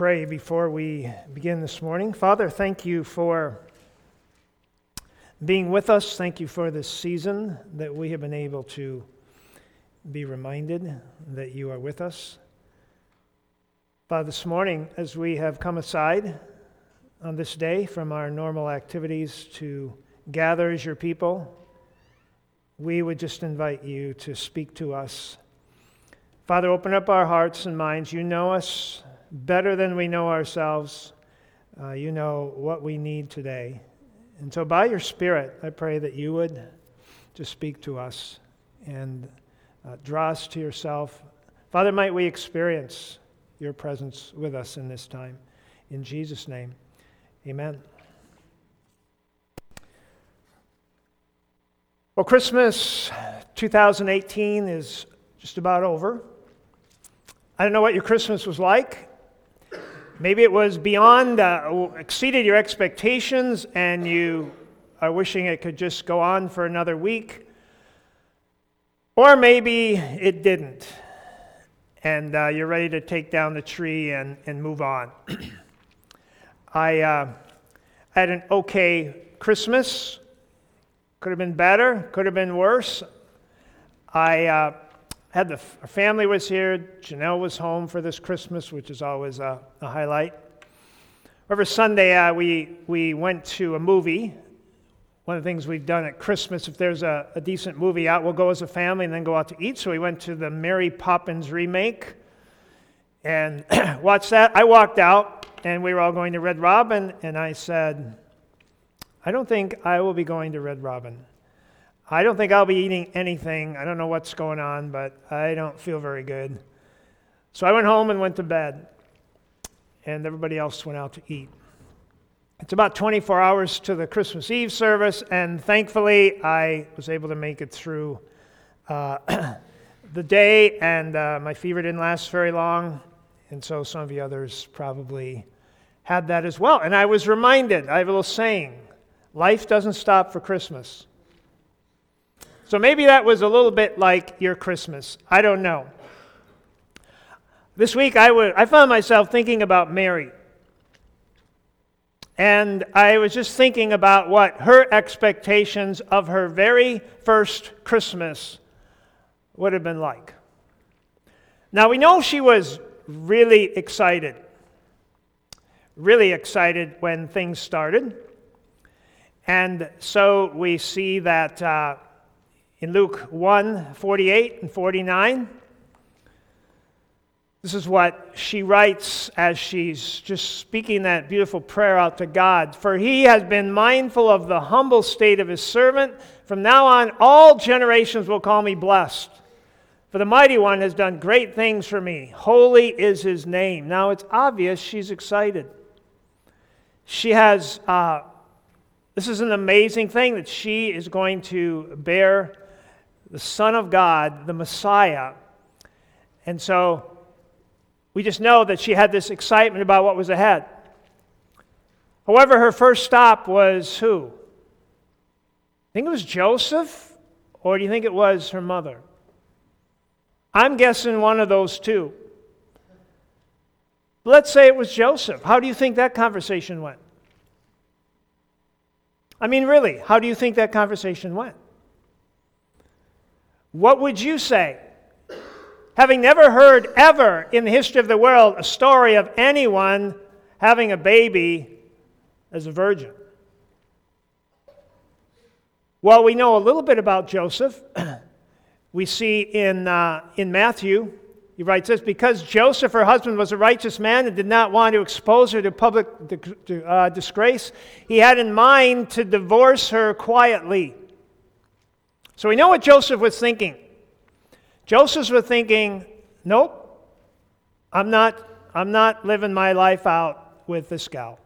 pray before we begin this morning. Father, thank you for being with us. Thank you for this season that we have been able to be reminded that you are with us. Father, this morning, as we have come aside on this day from our normal activities to gather as your people, we would just invite you to speak to us. Father, open up our hearts and minds. You know us better than we know ourselves. Uh, you know what we need today. And so, by your Spirit, I pray that you would just speak to us and uh, draw us to yourself. Father, might we experience your presence with us in this time. In Jesus' name, amen. Well, Christmas 2018 is just about over. I don't know what your Christmas was like. Maybe it was beyond, uh, exceeded your expectations, and you are wishing it could just go on for another week. Or maybe it didn't, and uh, you're ready to take down the tree and, and move on. I uh, had an okay Christmas. Could have been better, could have been worse. I uh, had the our family was here. Janelle was home for this Christmas, which is always a, a highlight. Every Sunday, uh, we, we went to a movie. One of the things we've done at Christmas, if there's a, a decent movie out, we'll go as a family and then go out to eat. So we went to the Mary Poppins remake and watched that. I walked out, and we were all going to Red Robin, and I said, I don't think I will be going to Red Robin. I don't think I'll be eating anything. I don't know what's going on, but I don't feel very good. So I went home and went to bed, and everybody else went out to eat. It's about 24 hours to the Christmas Eve service, and thankfully I was able to make it through uh, the day, and uh, my fever didn't last very long, and so some of you others probably had that as well. And I was reminded, I have a little saying life doesn't stop for Christmas. So maybe that was a little bit like your Christmas. I don't know. This week I, found myself thinking about Mary. And I was just thinking about what her expectations of her very first Christmas would have been like. Now we know she was really excited, really excited when things started. And so we see that. Uh, in Luke 1 48 and 49. This is what she writes as she's just speaking that beautiful prayer out to God. For he has been mindful of the humble state of his servant. From now on, all generations will call me blessed. For the mighty one has done great things for me. Holy is his name. Now it's obvious she's excited. She has, uh, this is an amazing thing that she is going to bear the Son of God, the Messiah. And so we just know that she had this excitement about what was ahead. However, her first stop was who? I think it was Joseph, or do you think it was her mother? I'm guessing one of those two. Let's say it was Joseph. How do you think that conversation went? I mean, really, how do you think that conversation went? What would you say? Having never heard ever in the history of the world a story of anyone having a baby as a virgin. Well, we know a little bit about Joseph. we see in, uh, in Matthew, he writes this because Joseph, her husband, was a righteous man and did not want to expose her to public uh, disgrace, he had in mind to divorce her quietly. So we know what Joseph was thinking. Joseph was thinking, nope, I'm not, I'm not living my life out with this gal.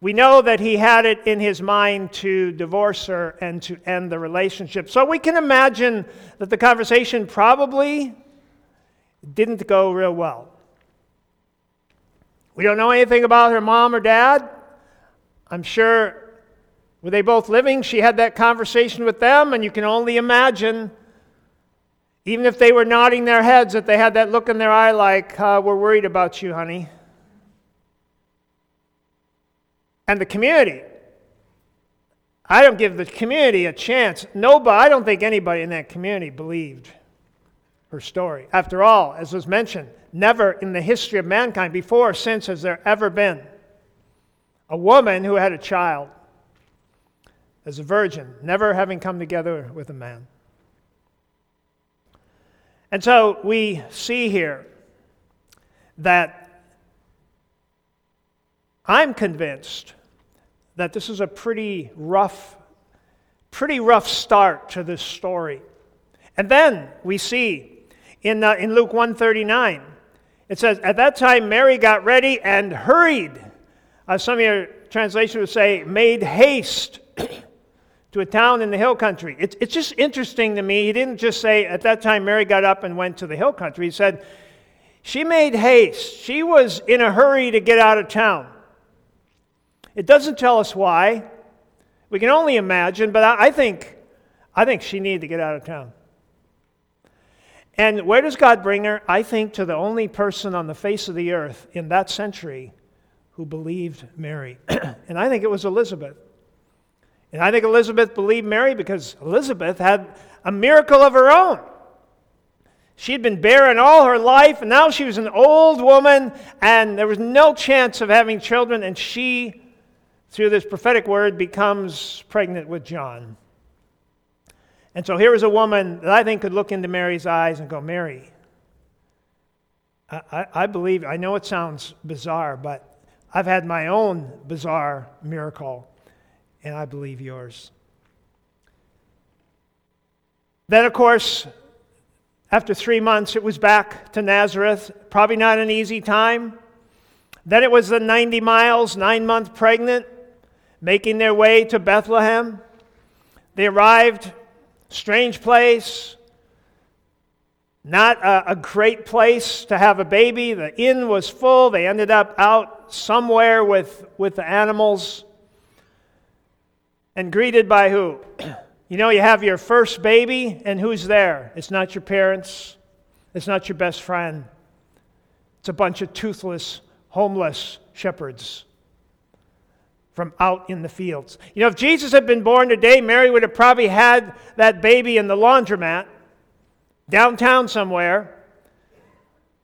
We know that he had it in his mind to divorce her and to end the relationship. So we can imagine that the conversation probably didn't go real well. We don't know anything about her mom or dad. I'm sure were they both living? She had that conversation with them, and you can only imagine, even if they were nodding their heads, that they had that look in their eye like, uh, We're worried about you, honey. And the community. I don't give the community a chance. Nobody, I don't think anybody in that community believed her story. After all, as was mentioned, never in the history of mankind before or since has there ever been a woman who had a child as a virgin, never having come together with a man. And so we see here that I'm convinced that this is a pretty rough, pretty rough start to this story. And then we see in, uh, in Luke 139, it says, At that time Mary got ready and hurried. Uh, some of your translations would say, made haste to a town in the hill country. It's, it's just interesting to me. He didn't just say, At that time Mary got up and went to the hill country. He said, She made haste. She was in a hurry to get out of town. It doesn't tell us why. We can only imagine, but I, I think, I think she needed to get out of town. And where does God bring her? I think to the only person on the face of the earth in that century who believed Mary. and I think it was Elizabeth. And I think Elizabeth believed Mary because Elizabeth had a miracle of her own. She had been barren all her life, and now she was an old woman, and there was no chance of having children, and she through this prophetic word, becomes pregnant with John. And so here is a woman that I think could look into Mary's eyes and go, Mary, I, I, I believe, I know it sounds bizarre, but I've had my own bizarre miracle, and I believe yours. Then, of course, after three months, it was back to Nazareth. Probably not an easy time. Then it was the 90 miles, nine month pregnant making their way to Bethlehem. They arrived, strange place, not a, a, great place to have a baby. The inn was full. They ended up out somewhere with, with the animals and greeted by who? You know, you have your first baby, and who's there? It's not your parents, it's not your best friend, it's a bunch of toothless, homeless shepherds from out in the fields. You know, if Jesus had been born today, Mary would have probably had that baby in the laundromat downtown somewhere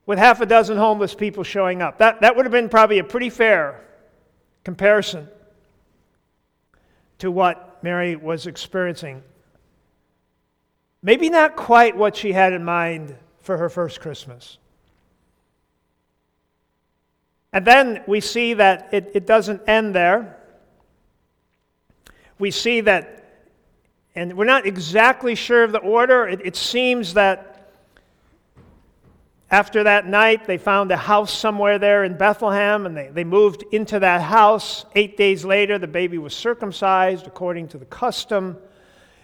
with half a dozen homeless people showing up. That, that would have been probably a pretty fair comparison to what Mary was experiencing. Maybe not quite what she had in mind for her first Christmas. And then we see that it, it doesn't end there we see that, and we're not exactly sure of the order. It, it seems that after that night, they found a house somewhere there in Bethlehem, and they, they moved into that house. Eight days later, the baby was circumcised according to the custom.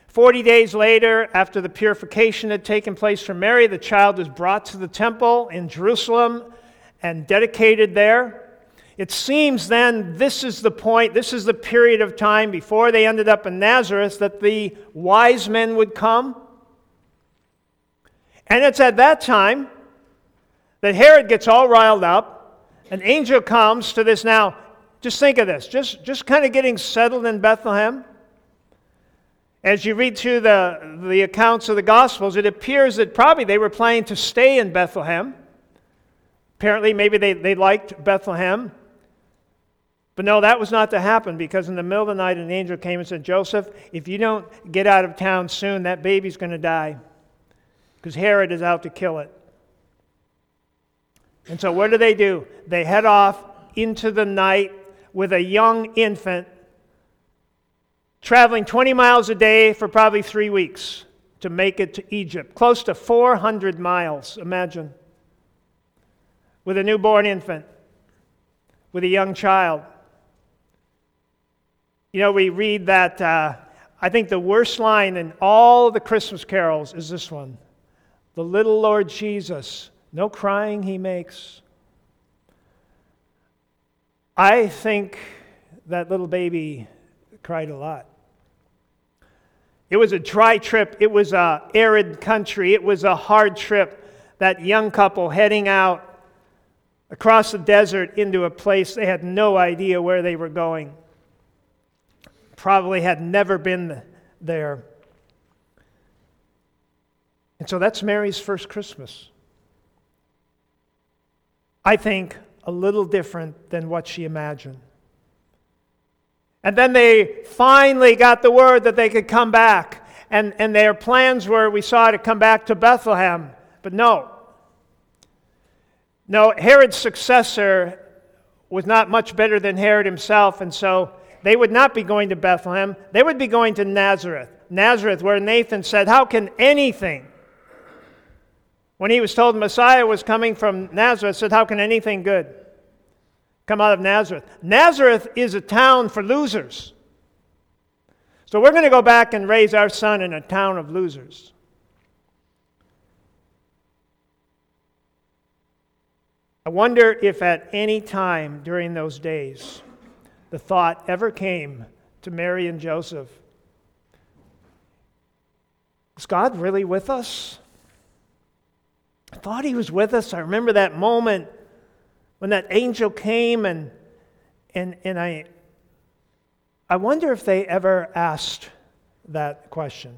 Forty days later, after the purification had taken place for Mary, the child was brought to the temple in Jerusalem and dedicated there. It seems then this is the point, this is the period of time before they ended up in Nazareth that the wise men would come. And it's at that time that Herod gets all riled up. An angel comes to this now. Just think of this, just, just kind of getting settled in Bethlehem. As you read through the, the accounts of the Gospels, it appears that probably they were planning to stay in Bethlehem. Apparently, maybe they, they liked Bethlehem. But no, that was not to happen because in the middle of the night, an angel came and said, Joseph, if you don't get out of town soon, that baby's going to die because Herod is out to kill it. And so, what do they do? They head off into the night with a young infant, traveling 20 miles a day for probably three weeks to make it to Egypt. Close to 400 miles, imagine, with a newborn infant, with a young child. You know, we read that, uh, I think the worst line in all the Christmas carols is this one The little Lord Jesus, no crying he makes. I think that little baby cried a lot. It was a dry trip, it was a arid country, it was a hard trip. That young couple heading out across the desert into a place they had no idea where they were going. probably had never been there. And so that's Mary's first Christmas. I think a little different than what she imagined. And then they finally got the word that they could come back. And, and their plans were, we saw, to come back to Bethlehem. But no. No, Herod's successor was not much better than Herod himself. And so they would not be going to Bethlehem. They would be going to Nazareth. Nazareth, where Nathan said, How can anything when he was told the Messiah was coming from Nazareth, said, How can anything good come out of Nazareth? Nazareth is a town for losers. So we're going to go back and raise our son in a town of losers. I wonder if at any time during those days the thought ever came to Mary and Joseph Is God really with us? Thought he was with us. I remember that moment when that angel came and and and I I wonder if they ever asked that question.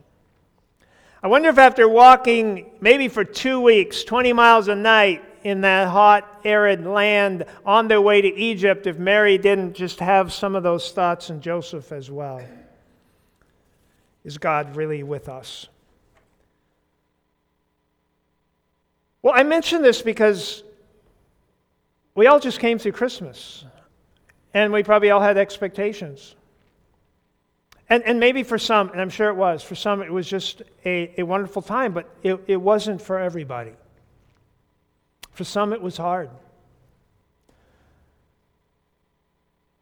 I wonder if after walking maybe for 2 weeks, 20 miles a night in that hot arid land on their way to Egypt if Mary didn't just have some of those thoughts and Joseph as well. Is God really with us? Well, I mention this because we all just came through Christmas, and we probably all had expectations. And, and maybe for some, and I'm sure it was, for some it was just a, a wonderful time, but it, it wasn't for everybody. For some it was hard.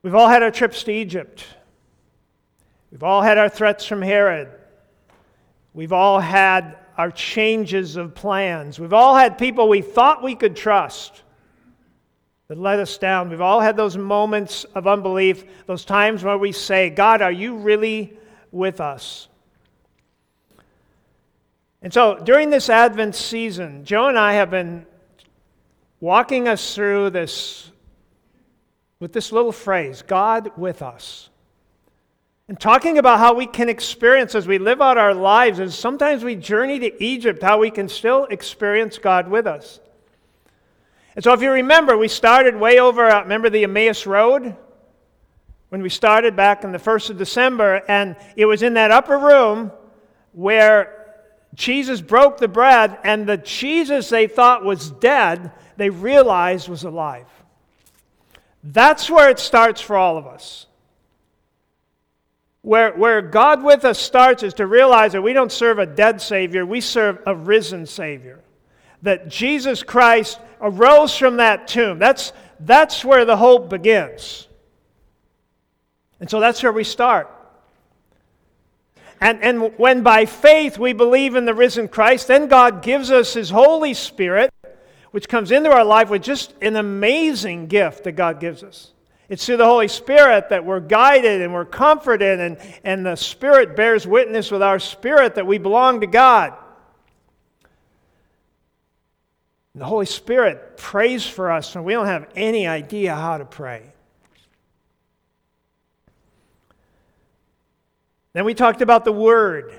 We've all had our trips to Egypt. We've all had our threats from Herod. We've all had our changes of plans. We've all had people we thought we could trust that let us down. We've all had those moments of unbelief, those times where we say, God, are you really with us? And so during this Advent season, Joe and I have been walking us through this with this little phrase God with us and talking about how we can experience as we live out our lives, as sometimes we journey to Egypt, how we can still experience God with us. And so, if you remember, we started way over, remember the Emmaus Road? When we started back on the 1st of December, and it was in that upper room where Jesus broke the bread, and the Jesus they thought was dead, they realized was alive. That's where it starts for all of us. Where, where God with us starts is to realize that we don't serve a dead Savior, we serve a risen Savior. That Jesus Christ arose from that tomb. That's, that's where the hope begins. And so that's where we start. And, and when by faith we believe in the risen Christ, then God gives us His Holy Spirit, which comes into our life with just an amazing gift that God gives us. It's through the Holy Spirit that we're guided and we're comforted, and, and the Spirit bears witness with our spirit that we belong to God. And the Holy Spirit prays for us when we don't have any idea how to pray. Then we talked about the Word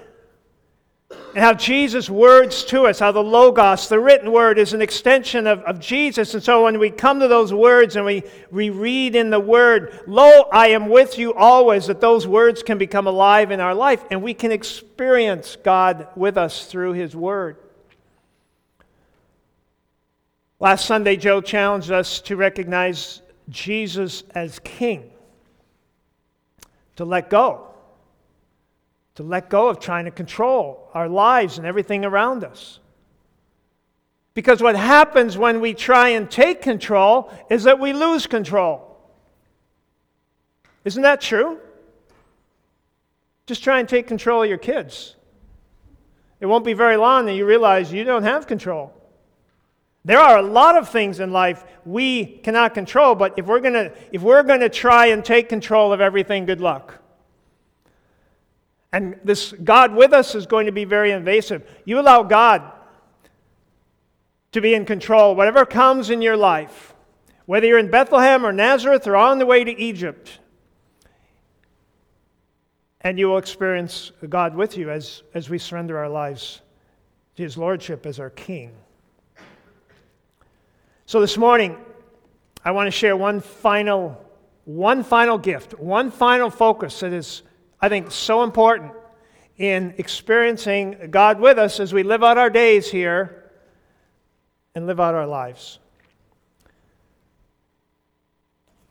and how Jesus' words to us, how the Logos, the written word, is an extension of, of Jesus. And so when we come to those words and we, we read in the word, Lo, I am with you always, that those words can become alive in our life and we can experience God with us through His word. Last Sunday, Joe challenged us to recognize Jesus as King, to let go to let go of trying to control our lives and everything around us. Because what happens when we try and take control is that we lose control. Isn't that true? Just try and take control of your kids. It won't be very long that you realize you don't have control. There are a lot of things in life we cannot control, but if we're going to if we're going to try and take control of everything, good luck. And this God with us is going to be very invasive. You allow God to be in control, whatever comes in your life, whether you're in Bethlehem or Nazareth or on the way to Egypt. and you will experience God with you as, as we surrender our lives to His Lordship as our King. So this morning, I want to share one final, one final gift, one final focus that is, I think, so important in experiencing God with us as we live out our days here and live out our lives.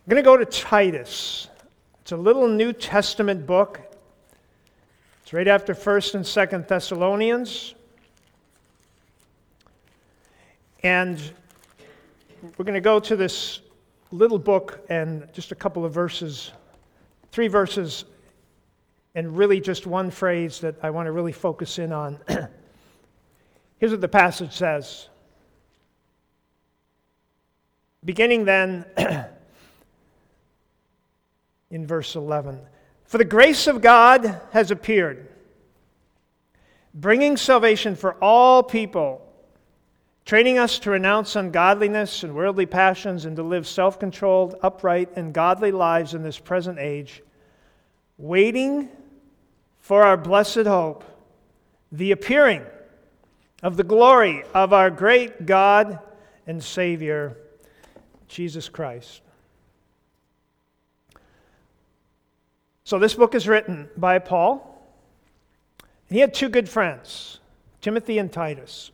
I'm going to go to Titus. It's a little New Testament book. It's right after 1st and 2nd Thessalonians. And we're going to go to this little book and just a couple of verses, three verses, and really just one phrase that I want to really focus in on. Here's what the passage says. Beginning then in verse 11. For the grace of God has appeared, bringing salvation for all people, training us to renounce ungodliness and worldly passions and to live self controlled, upright, and godly lives in this present age, waiting for our blessed hope, the appearing of the glory of our great God and Savior, Jesus Christ. So, this book is written by Paul. And He had two good friends, Timothy and Titus.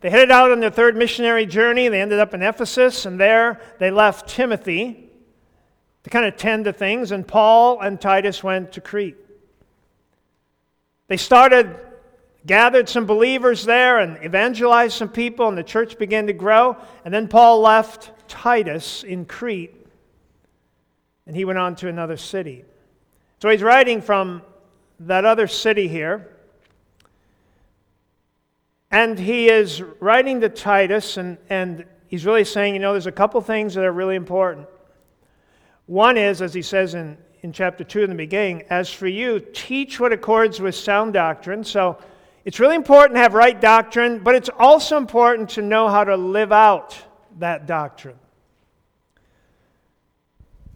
They headed out on their third missionary journey. They ended up in Ephesus, and there they left Timothy to kind of tend to things, and Paul and Titus went to Crete. They started, gathered some believers there, and evangelized some people, and the church began to grow. And then Paul left Titus in Crete, and he went on to another city. So he's writing from that other city here. And he is writing to Titus, and, and he's really saying, you know, there's a couple things that are really important. One is, as he says in, in chapter 2 in the beginning, as for you, teach what accords with sound doctrine. So it's really important to have right doctrine, but it's also important to know how to live out that doctrine.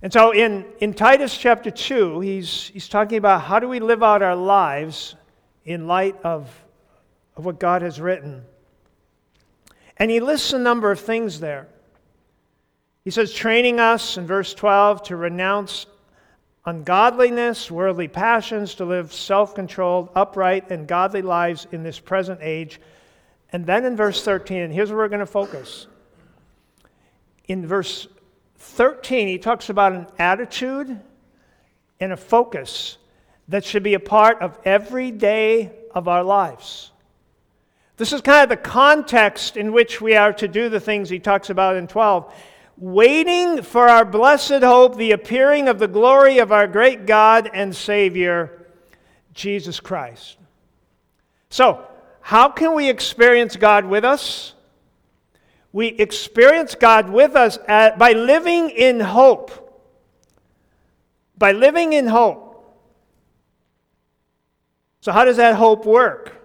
And so in, in Titus chapter 2, he's, he's talking about how do we live out our lives in light of, of what God has written. And he lists a number of things there. He says, training us in verse 12 to renounce ungodliness, worldly passions, to live self controlled, upright, and godly lives in this present age. And then in verse 13, here's where we're going to focus. In verse 13, he talks about an attitude and a focus that should be a part of every day of our lives. This is kind of the context in which we are to do the things he talks about in 12. Waiting for our blessed hope, the appearing of the glory of our great God and Savior, Jesus Christ. So, how can we experience God with us? we experience God with us at, by living in hope. By living in hope. So, how does that hope work?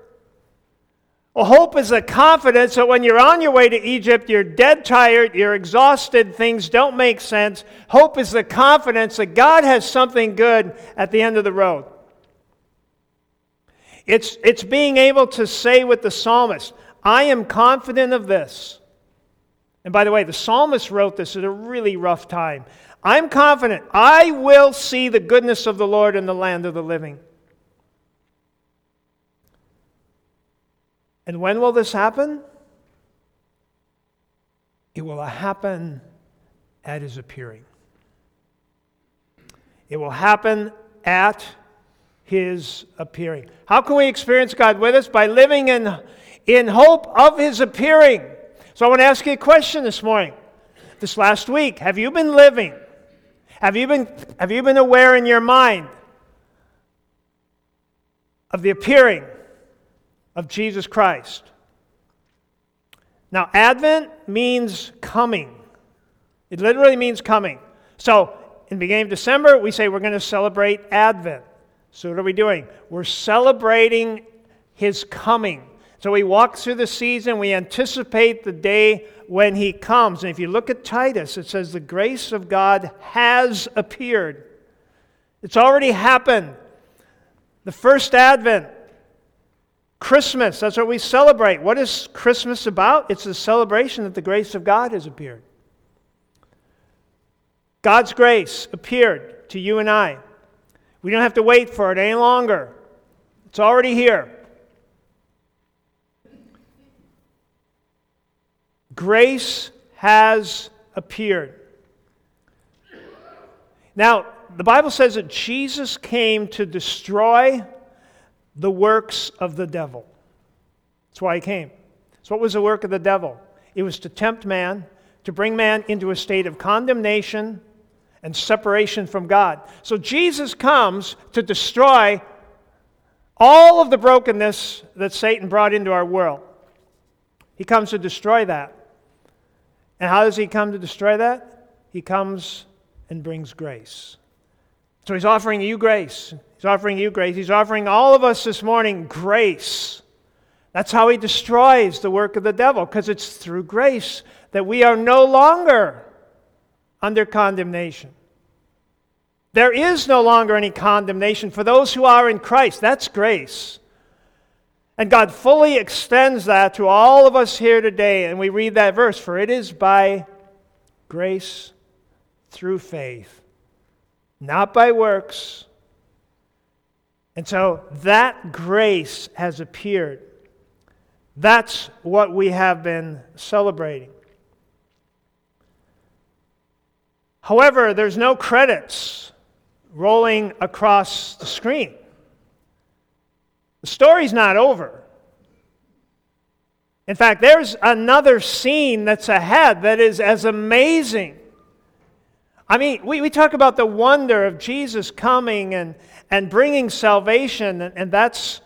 Well, hope is a confidence that when you're on your way to Egypt, you're dead tired, you're exhausted, things don't make sense. Hope is the confidence that God has something good at the end of the road. It's, it's being able to say with the psalmist, I am confident of this. And by the way, the psalmist wrote this at a really rough time. I'm confident I will see the goodness of the Lord in the land of the living. And when will this happen? It will happen at his appearing. It will happen at his appearing. How can we experience God with us? By living in, in hope of his appearing. So I want to ask you a question this morning. This last week, have you been living? Have you been, have you been aware in your mind of the appearing of Jesus Christ? Now, Advent means coming. It literally means coming. So, in the beginning of December, we say we're going to celebrate Advent. So, what are we doing? We're celebrating his coming. So we walk through the season, we anticipate the day when he comes. And if you look at Titus, it says, The grace of God has appeared. It's already happened. The first advent, Christmas, that's what we celebrate. What is Christmas about? It's a celebration that the grace of God has appeared. God's grace appeared to you and I. We don't have to wait for it any longer, it's already here. Grace has appeared. Now, the Bible says that Jesus came to destroy the works of the devil. That's why he came. So, what was the work of the devil? It was to tempt man, to bring man into a state of condemnation and separation from God. So, Jesus comes to destroy all of the brokenness that Satan brought into our world. He comes to destroy that. And how does he come to destroy that? He comes and brings grace. So he's offering you grace. He's offering you grace. He's offering all of us this morning grace. That's how he destroys the work of the devil, because it's through grace that we are no longer under condemnation. There is no longer any condemnation for those who are in Christ. That's grace. And God fully extends that to all of us here today. And we read that verse For it is by grace through faith, not by works. And so that grace has appeared. That's what we have been celebrating. However, there's no credits rolling across the screen. The story's not over. In fact, there's another scene that's ahead that is as amazing. I mean, we, we talk about the wonder of Jesus coming and, and bringing salvation, and, that's,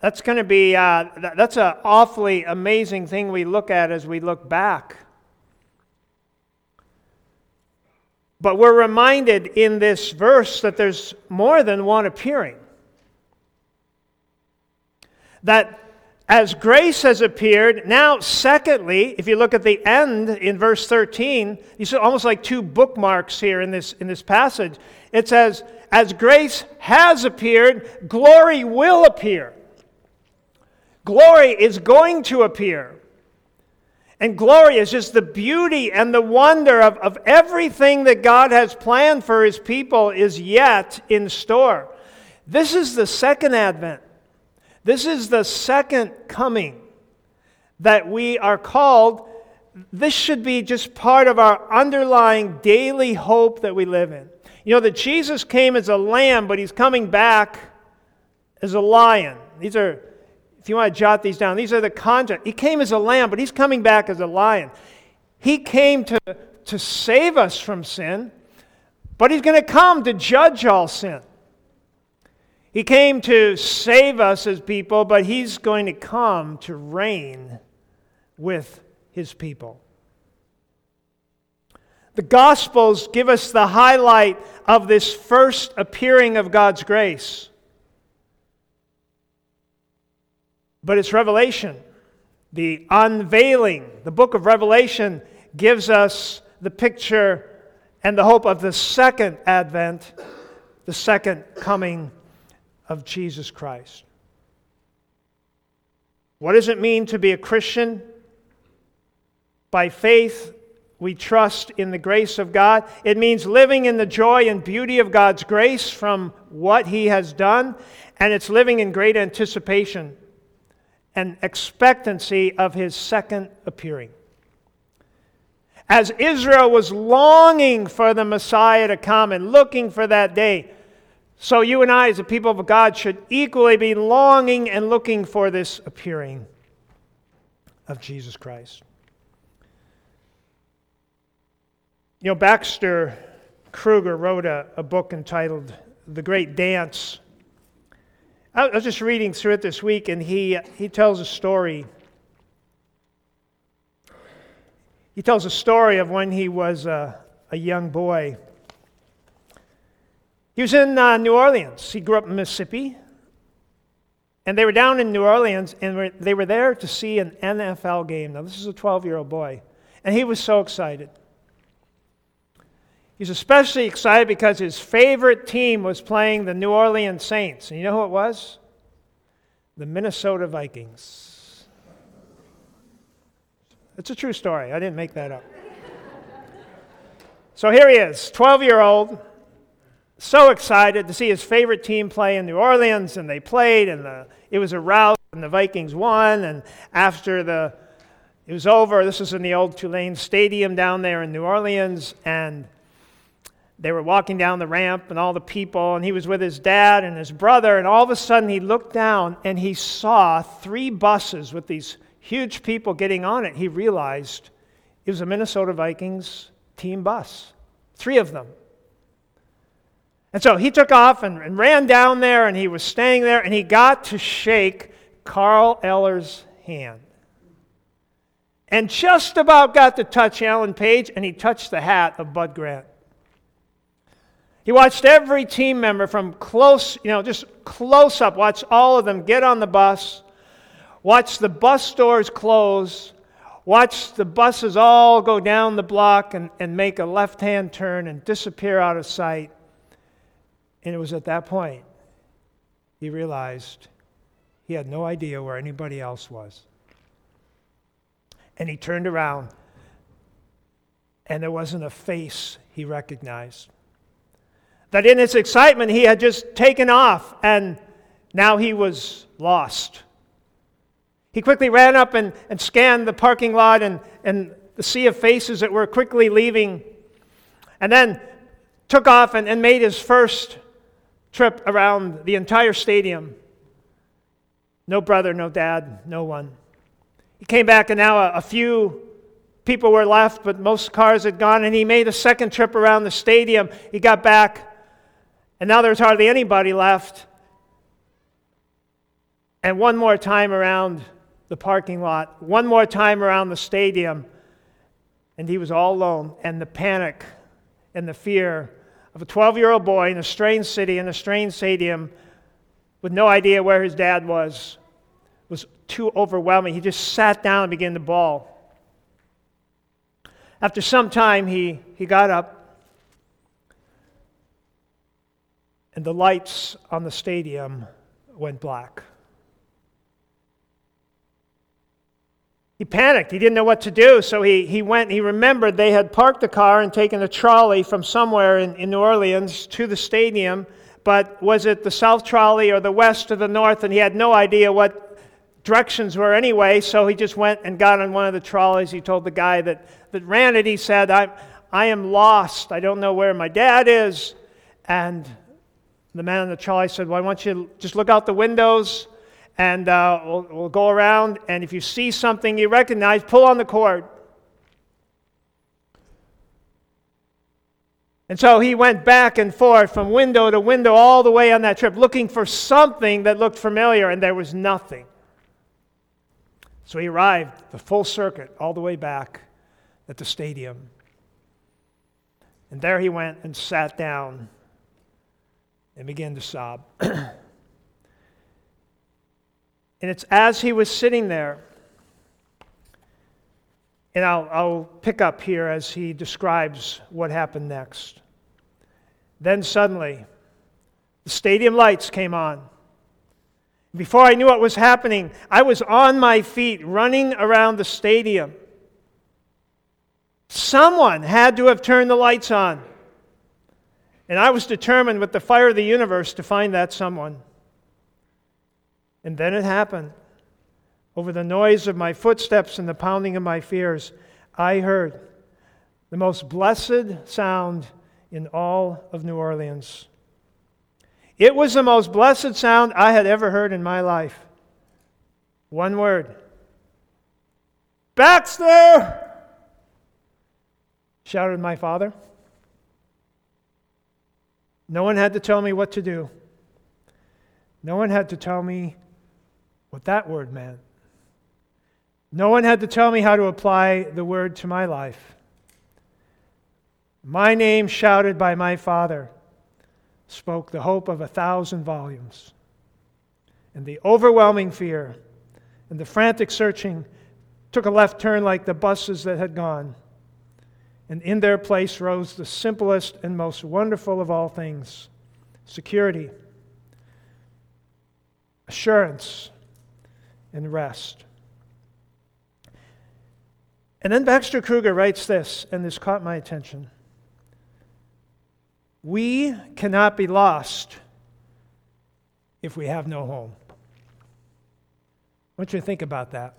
that's going to be, uh, that's an awfully amazing thing we look at as we look back. But we're reminded in this verse that there's more than one appearing that as grace has appeared, now, secondly, if you look at the end in verse 13, you see almost like two bookmarks here in this, in this passage. It says, As grace has appeared, glory will appear. Glory is going to appear. And glory is just the beauty and the wonder of, of everything that God has planned for his people is yet in store. This is the second advent. This is the second coming that we are called. This should be just part of our underlying daily hope that we live in. You know, that Jesus came as a lamb, but he's coming back as a lion. These are, if you want to jot these down, these are the content. He came as a lamb, but he's coming back as a lion. He came to, to save us from sin, but he's going to come to judge all sin. He came to save us as people, but he's going to come to reign with his people. The Gospels give us the highlight of this first appearing of God's grace. But it's Revelation, the unveiling. The book of Revelation gives us the picture and the hope of the second advent, the second coming of Jesus Christ. What does it mean to be a Christian? By faith, we trust in the grace of God. It means living in the joy and beauty of God's grace from what He has done, and it's living in great anticipation and expectancy of His second appearing. As Israel was longing for the Messiah to come and looking for that day, so, you and I, as the people of God, should equally be longing and looking for this appearing of Jesus Christ. You know, Baxter Kruger wrote a, a book entitled The Great Dance. I was just reading through it this week, and he, he tells a story. He tells a story of when he was a, a young boy. He was in uh, New Orleans. He grew up in Mississippi. And they were down in New Orleans and they were there to see an NFL game. Now, this is a 12 year old boy. And he was so excited. He's especially excited because his favorite team was playing the New Orleans Saints. And you know who it was? The Minnesota Vikings. It's a true story. I didn't make that up. so here he is, 12 year old, so excited to see his favorite team play in New Orleans, and they played, and the, it was a rout, and the Vikings won. And after the it was over, this was in the old Tulane Stadium down there in New Orleans, and they were walking down the ramp and all the people, and he was with his dad and his brother, and all of a sudden he looked down and he saw three buses with these huge people getting on it. He realized it was a Minnesota Vikings team bus, three of them. And so he took off and, and ran down there, and he was staying there, and he got to shake Carl Eller's hand. And just about got to touch Alan Page, and he touched the hat of Bud Grant. He watched every team member from close, you know, just close up, watch all of them get on the bus, watch the bus doors close, watch the buses all go down the block and, and make a left hand turn and disappear out of sight. And it was at that point he realized he had no idea where anybody else was. And he turned around, and there wasn't a face he recognized that in his excitement he had just taken off and now he was lost. He quickly ran up and, and scanned the parking lot and, and the sea of faces that were quickly leaving, and then took off and, and made his first trip around the entire stadium. No brother, no dad, no one. He came back, and now a, a few people were left, but most cars had gone, and he made a second trip around the stadium. He got back, and now there's hardly anybody left. And one more time around the parking lot, one more time around the stadium, and he was all alone. And the panic and the fear of a 12 year old boy in a strange city, in a strange stadium, with no idea where his dad was, was too overwhelming. He just sat down and began to bawl. After some time, he, he got up and the lights on the stadium went black. He panicked. He didn't know what to do, so he, he went. He remembered they had parked the car and taken a trolley from somewhere in, in New Orleans to the stadium, but was it the south trolley or the west or the north? And he had no idea what directions were anyway, so he just went and got on one of the trolleys. He told the guy that, that ran it, he said, I, I am lost. I don't know where my dad is. And the man on the trolley said, Well, I want you to just look out the windows and uh, we'll, we'll go around. And if you see something you recognize, pull on the cord. And so he went back and forth from window to window all the way on that trip, looking for something that looked familiar, and there was nothing. So he arrived the full circuit all the way back at the stadium. And there he went and sat down and began to sob. and it's as he was sitting there, and I'll, I'll pick up here as he describes what happened next. Then suddenly, the stadium lights came on. Before I knew what was happening, I was on my feet running around the stadium. Someone had to have turned the lights on. And I was determined with the fire of the universe to find that someone. And then it happened. Over the noise of my footsteps and the pounding of my fears, I heard the most blessed sound in all of New Orleans. It was the most blessed sound I had ever heard in my life. One word Baxter! shouted my father. No one had to tell me what to do. No one had to tell me what that word meant. No one had to tell me how to apply the word to my life. My name, shouted by my father, spoke the hope of a thousand volumes. And the overwhelming fear and the frantic searching took a left turn like the buses that had gone. And in their place rose the simplest and most wonderful of all things security, assurance, and rest. And then Baxter Kruger writes this, and this caught my attention. We cannot be lost if we have no home. I want you to think about that.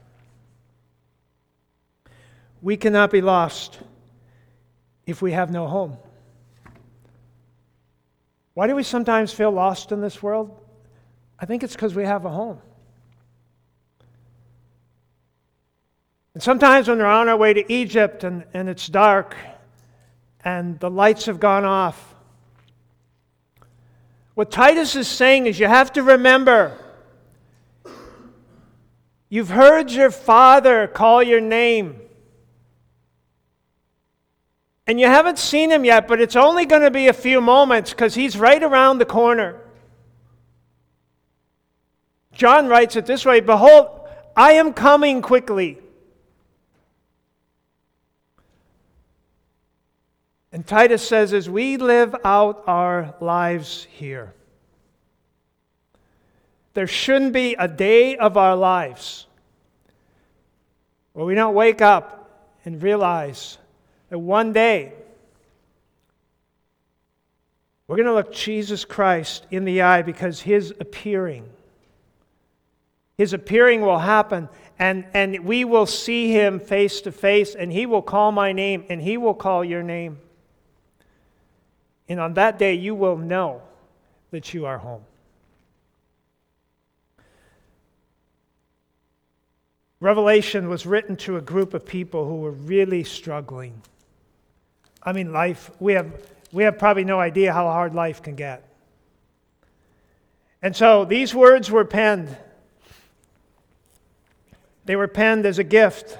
We cannot be lost if we have no home. Why do we sometimes feel lost in this world? I think it's because we have a home. And sometimes when we're on our way to Egypt and, and it's dark and the lights have gone off, what Titus is saying is you have to remember you've heard your father call your name. And you haven't seen him yet, but it's only going to be a few moments because he's right around the corner. John writes it this way Behold, I am coming quickly. And Titus says, as we live out our lives here, there shouldn't be a day of our lives where we don't wake up and realize that one day we're going to look Jesus Christ in the eye because his appearing his appearing will happen and, and we will see him face to face and he will call my name and he will call your name and on that day, you will know that you are home. Revelation was written to a group of people who were really struggling. I mean, life, we have, we have probably no idea how hard life can get. And so these words were penned. They were penned as a gift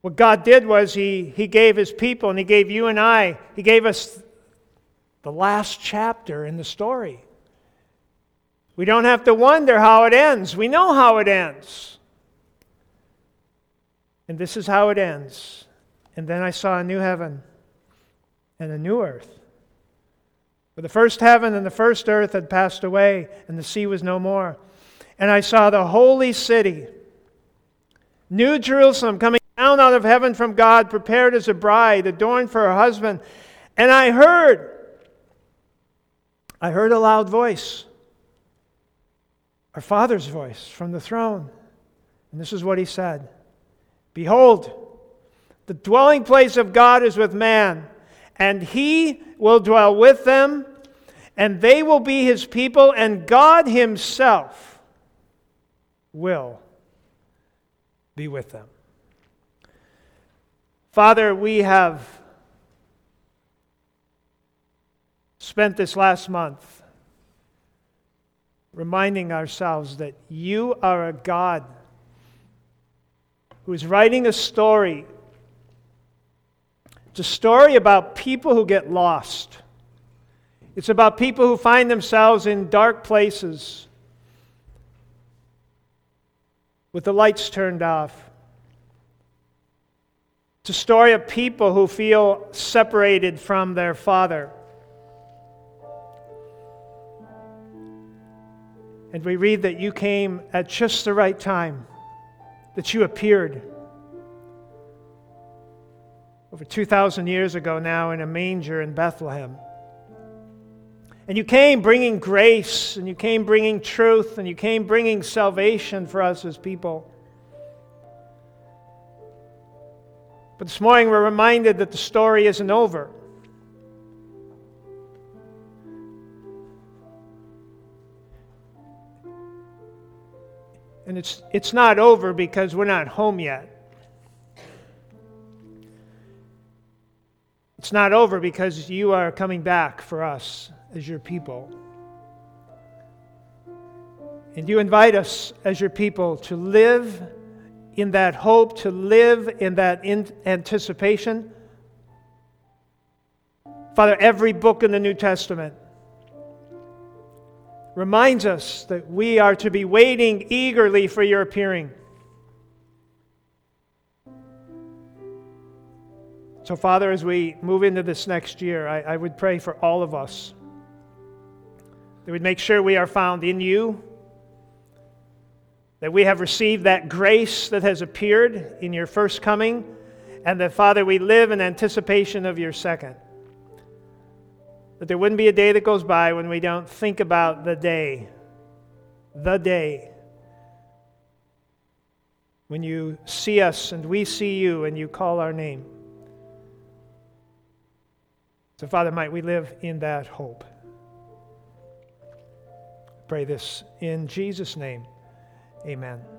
what God did was he, he gave his people and he gave you and I, he gave us the last chapter in the story. We don't have to wonder how it ends. We know how it ends. And this is how it ends. And then I saw a new heaven and a new earth. For the first heaven and the first earth had passed away, and the sea was no more. And I saw the holy city, New Jerusalem, coming down out of heaven from God, prepared as a bride, adorned for her husband. And I heard, I heard a loud voice, our Father's voice from the throne. And this is what he said Behold, the dwelling place of God is with man, and he will dwell with them, and they will be his people, and God himself will be with them. Father, we have spent this last month reminding ourselves that you are a God who is writing a story. It's a story about people who get lost. It's about people who find themselves in dark places with the lights turned off. It's a story of people who feel separated from their Father. And we read that you came at just the right time, that you appeared over 2,000 years ago now in a manger in Bethlehem. And you came bringing grace, and you came bringing truth, and you came bringing salvation for us as people. But this morning we're reminded that the story isn't over. And it's, it's not over because we're not home yet. It's not over because you are coming back for us as your people. And you invite us as your people to live in that hope, to live in that in anticipation. Father, every book in the New Testament reminds us that we are to be waiting eagerly for your appearing. So, Father, as we move into this next year, I, I would pray for all of us that we'd make sure we are found in you, that we have received that grace that has appeared in your first coming, and that, Father, we live in anticipation of your second. That there wouldn't be a day that goes by when we don't think about the day, the day when you see us and we see you and you call our name. So, Father, might we live in that hope. Pray this in Jesus' name. Amen.